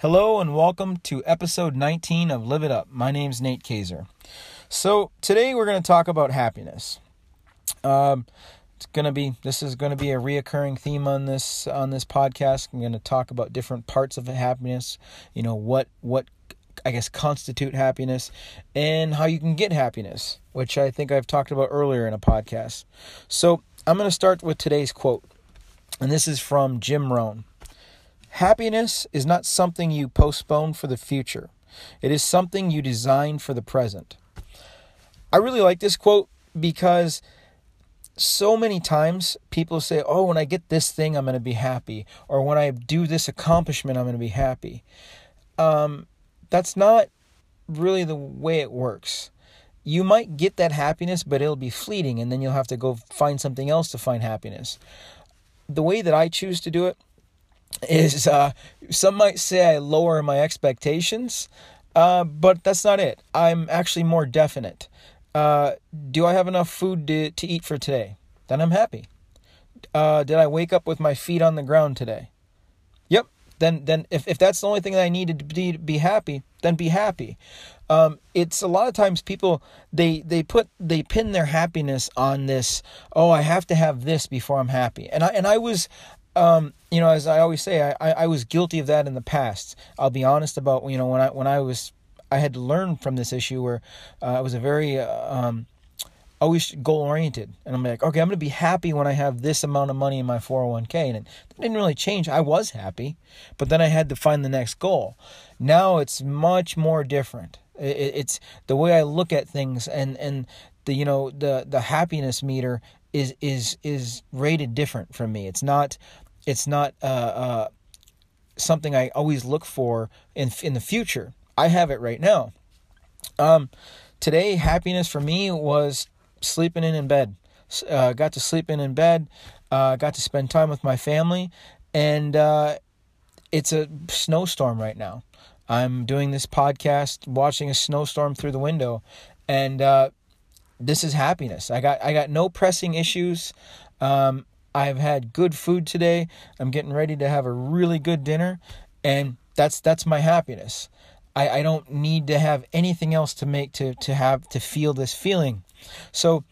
Hello and welcome to episode 19 of Live It Up. My name's Nate Kaiser. So today we're going to talk about happiness. Um, it's going to be this is going to be a reoccurring theme on this on this podcast. I'm going to talk about different parts of happiness. You know what what I guess constitute happiness and how you can get happiness, which I think I've talked about earlier in a podcast. So I'm going to start with today's quote, and this is from Jim Rohn. Happiness is not something you postpone for the future, it is something you design for the present. I really like this quote because so many times people say, Oh, when I get this thing, I'm going to be happy. Or when I do this accomplishment, I'm going to be happy. Um, that's not really the way it works. You might get that happiness, but it'll be fleeting, and then you'll have to go find something else to find happiness. The way that I choose to do it is uh, some might say I lower my expectations, uh, but that's not it. I'm actually more definite. Uh, do I have enough food to, to eat for today? Then I'm happy. Uh, did I wake up with my feet on the ground today? Yep. Then, then if, if that's the only thing that I needed to be, to be happy, then be happy. Um, it's a lot of times people they they put they pin their happiness on this. Oh, I have to have this before I'm happy. And I and I was um, you know, as I always say, I, I, I was guilty of that in the past. I'll be honest about you know when I when I was I had to learn from this issue where uh, I was a very uh, um, always goal oriented, and I'm like, okay, I'm gonna be happy when I have this amount of money in my 401k, and it didn't really change. I was happy, but then I had to find the next goal. Now it's much more different. It's the way I look at things, and and the you know the the happiness meter is is is rated different from me. It's not it's not uh, uh, something I always look for in in the future. I have it right now. Um, today, happiness for me was sleeping in in bed. Uh, got to sleep in in bed. Uh, got to spend time with my family, and uh, it's a snowstorm right now. I'm doing this podcast, watching a snowstorm through the window, and uh, this is happiness. I got I got no pressing issues. Um, I've had good food today. I'm getting ready to have a really good dinner, and that's that's my happiness. I, I don't need to have anything else to make to to have to feel this feeling. So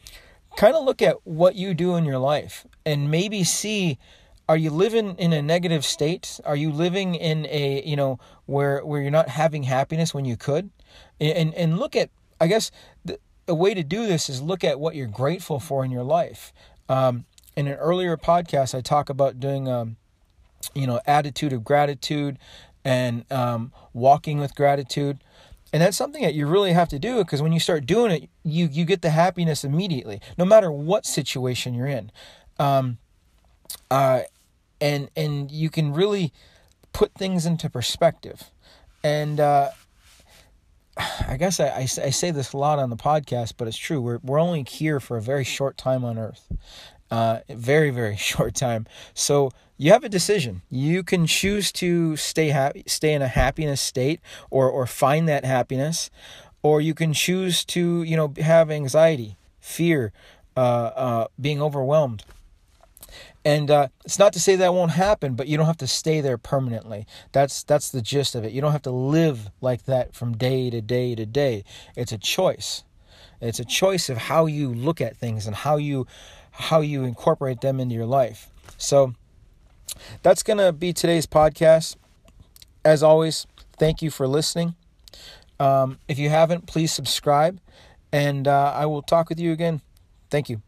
kind of look at what you do in your life and maybe see are you living in a negative state? Are you living in a you know where where you're not having happiness when you could? And and look at i guess the, a way to do this is look at what you're grateful for in your life. Um, in an earlier podcast, I talk about doing, um, you know, attitude of gratitude and um, walking with gratitude. And that's something that you really have to do because when you start doing it, you, you get the happiness immediately, no matter what situation you're in. Um, uh, and, and you can really put things into perspective. And, uh, I guess I, I, I, say this a lot on the podcast, but it's true. We're, we're only here for a very short time on earth uh, very very short time. So you have a decision. You can choose to stay happy, stay in a happiness state, or or find that happiness, or you can choose to you know have anxiety, fear, uh, uh, being overwhelmed. And uh, it's not to say that won't happen, but you don't have to stay there permanently. That's that's the gist of it. You don't have to live like that from day to day to day. It's a choice. It's a choice of how you look at things and how you how you incorporate them into your life. So that's going to be today's podcast. As always, thank you for listening. Um, if you haven't, please subscribe, and uh, I will talk with you again. Thank you.